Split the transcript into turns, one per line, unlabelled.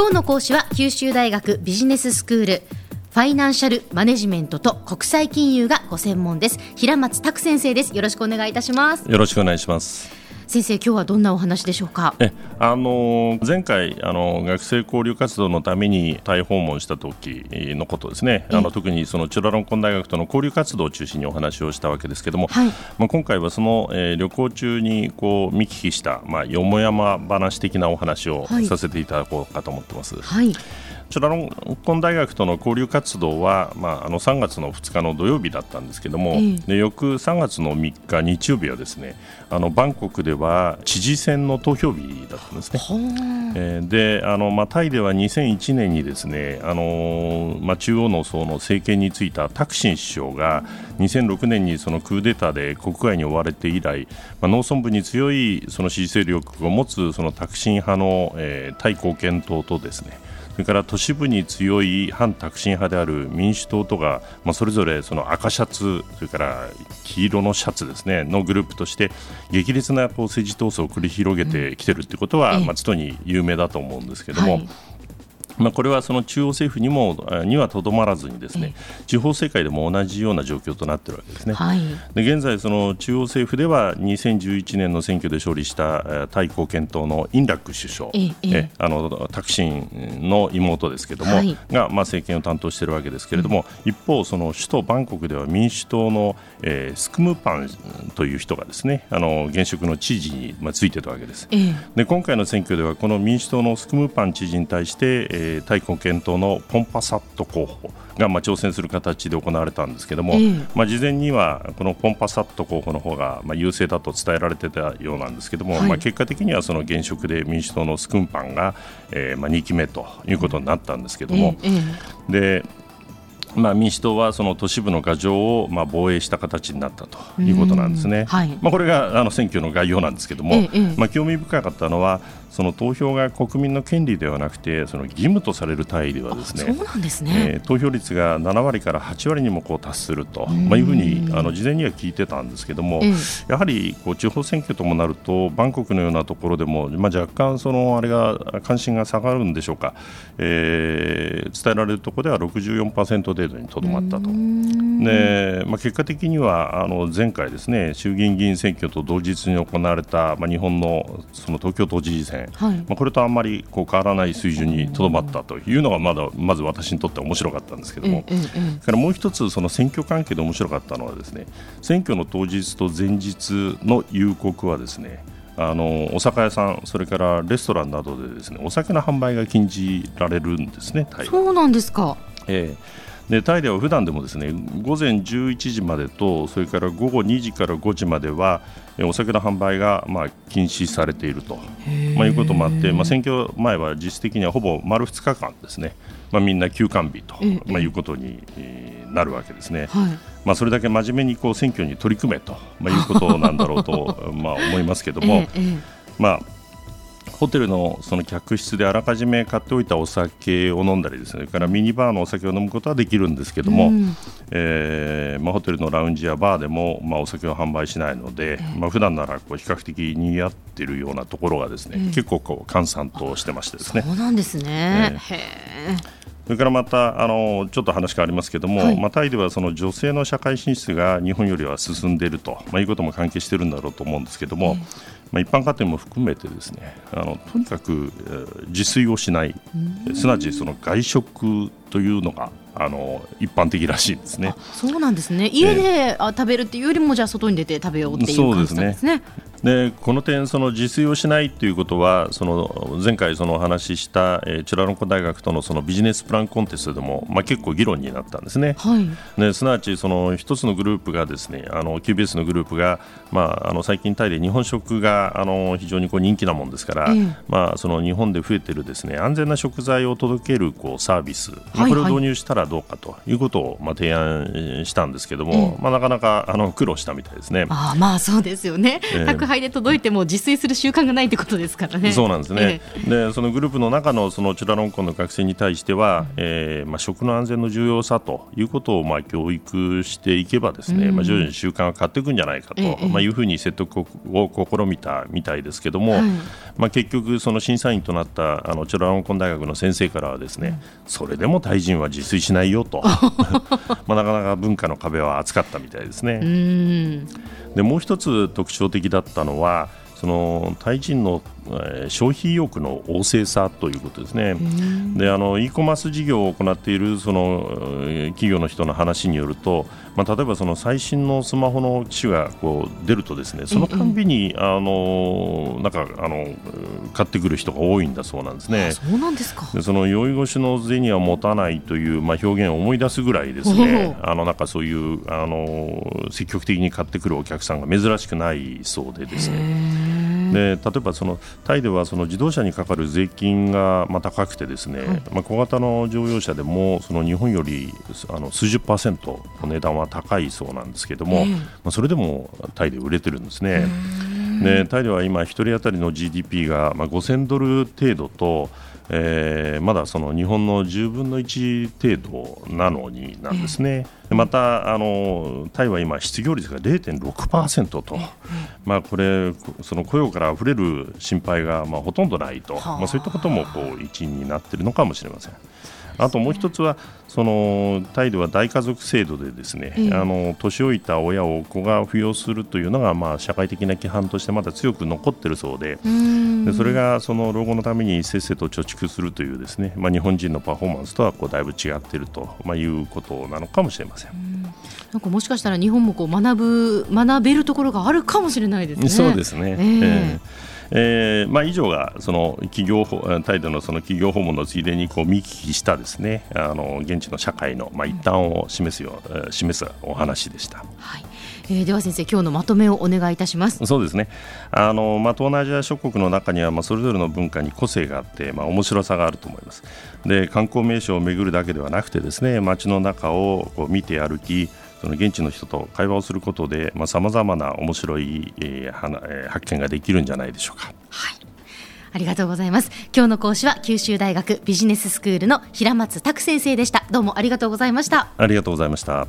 今日の講師は九州大学ビジネススクールファイナンシャルマネジメントと国際金融がご専門です。平松卓先生です。よろしくお願いいたします。
よろしくお願いします。
先生今日はどんなお話でしょうか？
えあの前回あの学生交流活動のためにタイ訪問した時のことですね。あの特にそのチュラロンコン大学との交流活動を中心にお話をしたわけですけども、はい、まあ、今回はその、えー、旅行中にこう見聞きした、まあ、よもやま話的なお話をさせていただこうかと思ってます。はいチュラロンコン大学との交流活動は、まあ、あの3月の2日の土曜日だったんですけども、で翌3月の3日日曜日はですねあのバンコクでは知事選の投票日だったんですね。えー、であの、まあ、タイでは2001年にですねあの、まあ、中央の層の政権に就いたタクシン首相が2006年にそのクーデターで国外に追われて以来、まあ、農村部に強いその支持勢力を持つそのタクシン派の、えー、タイ貢献党とですねそれから都市部に強い反タクシン派である民主党とが、まあ、それぞれその赤シャツ、それから黄色のシャツですねのグループとして激烈な政治闘争を繰り広げてきているということは、うん、まあ、つとに有名だと思うんですけども。はいまあ、これはその中央政府にもにはとどまらずにですね、地方政界でも同じような状況となっているわけですね。はい、で現在、その中央政府では2011年の選挙で勝利したタイ貢献党のインラック首相、ええあのタクシンの妹ですけれども、はい、が、まあ、政権を担当しているわけですけれども、うん、一方、その首都バンコクでは民主党の、えー、スクムパンという人がですねあの現職の知事に、まあ、ついてたわけです。え。で今回の選挙ではこの民主党のスクムパン知事に対して、えーえー、タイ貢献党のポンパサット候補がまあ挑戦する形で行われたんですけども、えー、まあ、事前にはこのポンパサット候補の方がまあ優勢だと伝えられてたようなんですけども、はい、まあ、結果的にはその現職で民主党のスクンパンが、えー、まあ2期目ということになったんですけども、えー、でまあ、民主党はその都市部の牙城をまあ防衛した形になったということなんですね。はい、まあ、これがあの選挙の概要なんですけども、ええ、まあ、興味深かったのはその投票が国民の権利ではなくてその義務とされる単位ではですね
そうなんですね、
えー、投票率が7割から8割にもこう達すると、まあ、いうふうにあの事前には聞いてたんですけども、やはりこう地方選挙ともなるとバンコクのようなところでも、まあ、若干そのあれが関心が下がるんでしょうか、えー、伝えられるところでは64%程度にとどまったと。でまあ、結果的にはあの前回ですね衆議院議員選挙と同日に行われた、まあ、日本のその東京都知事選はい、まあ、これとあんまりこう変わらない水準にとどまったというのがまだまず私にとって面白かったんですけども、からもう一つその選挙関係で面白かったのはですね選挙の当日と前日の夕刻はですねあのお酒屋さん、それからレストランなどでですねお酒の販売が禁じられるんですね、
そうなんですか、
えーでタイでは普段でもですね午前11時までとそれから午後2時から5時まではお酒の販売がまあ禁止されていると、まあ、いうこともあって、まあ、選挙前は実質的にはほぼ丸2日間ですね、まあ、みんな休館日と、まあ、いうことになるわけですね。はい、まあ、それだけ真面目にこう選挙に取り組めと、まあ、いうことなんだろうと まあ思いますけども。まあホテルのその客室であらかじめ買っておいたお酒を飲んだりですねそれからミニバーのお酒を飲むことはできるんですけども、うん、えー、まあ、ホテルのラウンジやバーでも、まあ、お酒を販売しないので、えー、まあ普段ならこう比較的にぎわっているようなところがですね、えー、結構こう閑散としてましてですね。
そうなんですね、
えーそれからまたあのちょっと話変わりますけれども、はい、まあ、タイではその女性の社会進出が日本よりは進んでいると、まあ、いうことも関係しているんだろうと思うんですけれども、まあ、一般家庭も含めてですねあのとにかく、えー、自炊をしないすなわちその外食というのがあの一般的らしいですね。
そうなんですね。家で、えー、食べるっていうよりもじゃあ外に出て食べようっていう感じですね。
でこの点、その自炊をしないということはその前回そのお話しした、えー、チュラロンコ大学とのそのビジネスプランコンテストでも、まあ、結構議論になったんですね。はい、ですなわちその一つのグループがですねあの QBS のグループが、まあ、あの最近タイで日本食があの非常にこう人気なもんですから、えー、まあ、その日本で増えているですね安全な食材を届けるこうサービス、まあ、これを導入したらどうかということを、まあ、提案したんですけども、えー、まあ、なかなかあの苦労したみたいですね。
あまあそうですよね、えー配で届いても自炊する習慣がないってことですからね。
そうなんですね、ええ、でそのグループの中のそのチュラロンコンの学生に対しては、えーまあ、食の安全の重要さということをまあ教育していけばですね、うん、まあ、徐々に習慣が変わっていくんじゃないかと、え、まあ、いうふうに説得を試みたみたいですけども、はい、まあ、結局、その審査員となったあのチュラロンコン大学の先生からはですね、うん、それでもタイ人は自炊しないよと。まあなかなか文化の壁は厚かったみたいですね。でもう一つ特徴的だったのはそのタイ人の消費意欲の旺盛さということですね。であの e コマース事業を行っているその企業の人の話によると、まあ、例えばその最新のスマホの機種がこう出るとですねそのたんびに、あのなんかあの買ってくる人が多いんだそうなんですね。
そうなんですか
でその酔い越しの銭は持たないという、まあ、表現を思い出すぐらいですねあのなんかそういうあの積極的に買ってくるお客さんが珍しくないそうでですね。で例えばそのタイではその自動車にかかる税金がまあ高くてですね、はい、まあ、小型の乗用車でもその日本よりあの数十パーセントの値段は高いそうなんですけども、えー、まあ、それでもタイで売れてるんですね。でタイでは今1人当たりの GDP がまあ5000ドル程度とえー、まだその日本の10分の1程度なのになんですね、えー、またあのタイは今、失業率が0.6%と、えー、まあ、これその雇用からあふれる心配がまあほとんどないと、まあ、そういったこともこう一因になっているのかもしれません。あともう一つはそのタイでは大家族制度でですね、えー、あの年老いた親を子が扶養するというのがまあ社会的な規範としてまだ強く残っているそうででそれがその老後のためにせっせと貯蓄するというですね、まあ、日本人のパフォーマンスとはこうだいぶ違っていると、まあ、いうことなのかもしれません。
なんかもしかしたら日本もこう学ぶ学べるところがあるかもしれないですね。
そうですね。えー、えーえーまあ、以上がその企業態度のその企業訪問のついでにこう見聞きしたですねあの現地の社会の、まあ、一端を示すよ、うん、示すお話でした。
はいえー、では先生、今日のまとめをお願いいたします
そうですねあの、まあ、東南アジア諸国の中には、まあ、それぞれの文化に個性があって、まあ、面白さがあると思います。で観光名所を巡るだけではなくてですね街の中をこう見て歩きその現地の人と会話をすることでさまざ、まな面白い、えー、発見ができるんじゃないでしょうか。
はいありがとうございます。今日の講師は九州大学ビジネススクールの平松卓先生でした。どうもありがとうございました。
ありがとうございました。